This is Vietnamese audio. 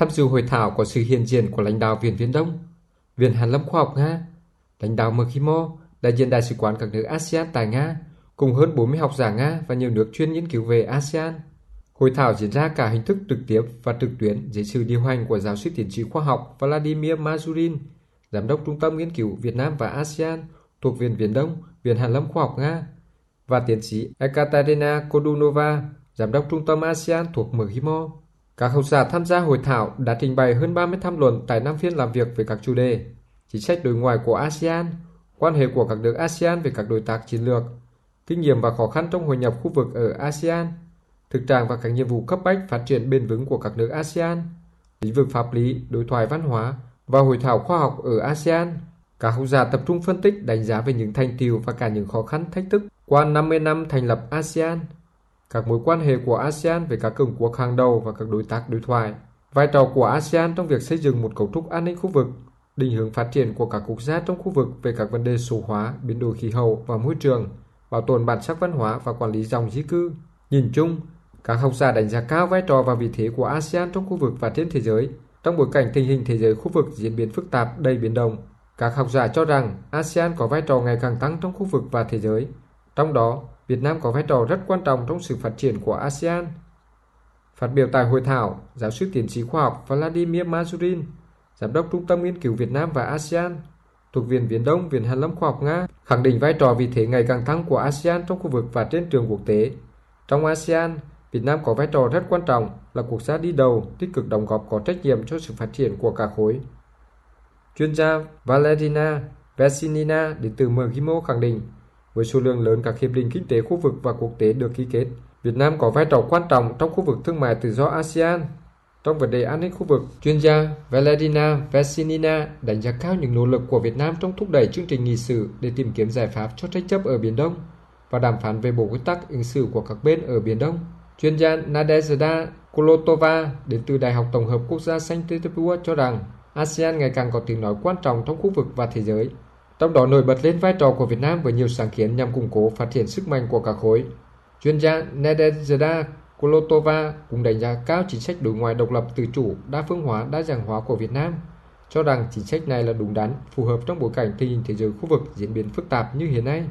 Tham dự hội thảo có sự hiện diện của lãnh đạo Viện Viễn Đông, Viện Hàn lâm Khoa học Nga, lãnh đạo Mkimo, đại diện đại sứ quán các nước ASEAN tại Nga, cùng hơn 40 học giả Nga và nhiều nước chuyên nghiên cứu về ASEAN. Hội thảo diễn ra cả hình thức trực tiếp và trực tuyến dưới sự điều hành của giáo sư tiến sĩ khoa học Vladimir Mazurin, giám đốc Trung tâm Nghiên cứu Việt Nam và ASEAN thuộc Viện Viễn Đông, Viện Hàn lâm Khoa học Nga, và tiến sĩ Ekaterina Kodunova, giám đốc Trung tâm ASEAN thuộc MGIMO. Các học giả tham gia hội thảo đã trình bày hơn 30 tham luận tại năm phiên làm việc về các chủ đề chính sách đối ngoại của ASEAN, quan hệ của các nước ASEAN với các đối tác chiến lược, kinh nghiệm và khó khăn trong hội nhập khu vực ở ASEAN, thực trạng và các nhiệm vụ cấp bách phát triển bền vững của các nước ASEAN, lĩnh vực pháp lý, đối thoại văn hóa và hội thảo khoa học ở ASEAN. Các học giả tập trung phân tích đánh giá về những thành tiệu và cả những khó khăn thách thức qua 50 năm thành lập ASEAN, các mối quan hệ của ASEAN với các cường quốc hàng đầu và các đối tác đối thoại, vai trò của ASEAN trong việc xây dựng một cấu trúc an ninh khu vực, định hướng phát triển của các quốc gia trong khu vực về các vấn đề số hóa, biến đổi khí hậu và môi trường, bảo tồn bản sắc văn hóa và quản lý dòng di cư. Nhìn chung, các học giả đánh giá cao vai trò và vị thế của ASEAN trong khu vực và trên thế giới, trong bối cảnh tình hình thế giới khu vực diễn biến phức tạp đầy biến động. Các học giả cho rằng ASEAN có vai trò ngày càng tăng trong khu vực và thế giới, trong đó, Việt Nam có vai trò rất quan trọng trong sự phát triển của ASEAN. Phát biểu tại hội thảo, giáo sư tiến sĩ khoa học Vladimir Mazurin, giám đốc Trung tâm Nghiên cứu Việt Nam và ASEAN, thuộc Viện Viễn Đông, Viện Hàn lâm Khoa học Nga, khẳng định vai trò vị thế ngày càng tăng của ASEAN trong khu vực và trên trường quốc tế. Trong ASEAN, Việt Nam có vai trò rất quan trọng là quốc gia đi đầu, tích cực đóng góp có trách nhiệm cho sự phát triển của cả khối. Chuyên gia Valentina Vesinina đến từ MGIMO khẳng định với số lượng lớn các hiệp định kinh tế khu vực và quốc tế được ký kết. Việt Nam có vai trò quan trọng trong khu vực thương mại tự do ASEAN. Trong vấn đề an ninh khu vực, chuyên gia Valentina Vesinina đánh giá cao những nỗ lực của Việt Nam trong thúc đẩy chương trình nghị sự để tìm kiếm giải pháp cho tranh chấp ở Biển Đông và đàm phán về bộ quy tắc ứng xử của các bên ở Biển Đông. Chuyên gia Nadezhda Kolotova đến từ Đại học Tổng hợp Quốc gia Saint Petersburg cho rằng ASEAN ngày càng có tiếng nói quan trọng trong khu vực và thế giới trong đó nổi bật lên vai trò của Việt Nam với nhiều sáng kiến nhằm củng cố phát triển sức mạnh của cả khối. Chuyên gia Nadezhda Kolotova cũng đánh giá cao chính sách đối ngoại độc lập tự chủ, đa phương hóa, đa dạng hóa của Việt Nam, cho rằng chính sách này là đúng đắn, phù hợp trong bối cảnh tình hình thế giới khu vực diễn biến phức tạp như hiện nay.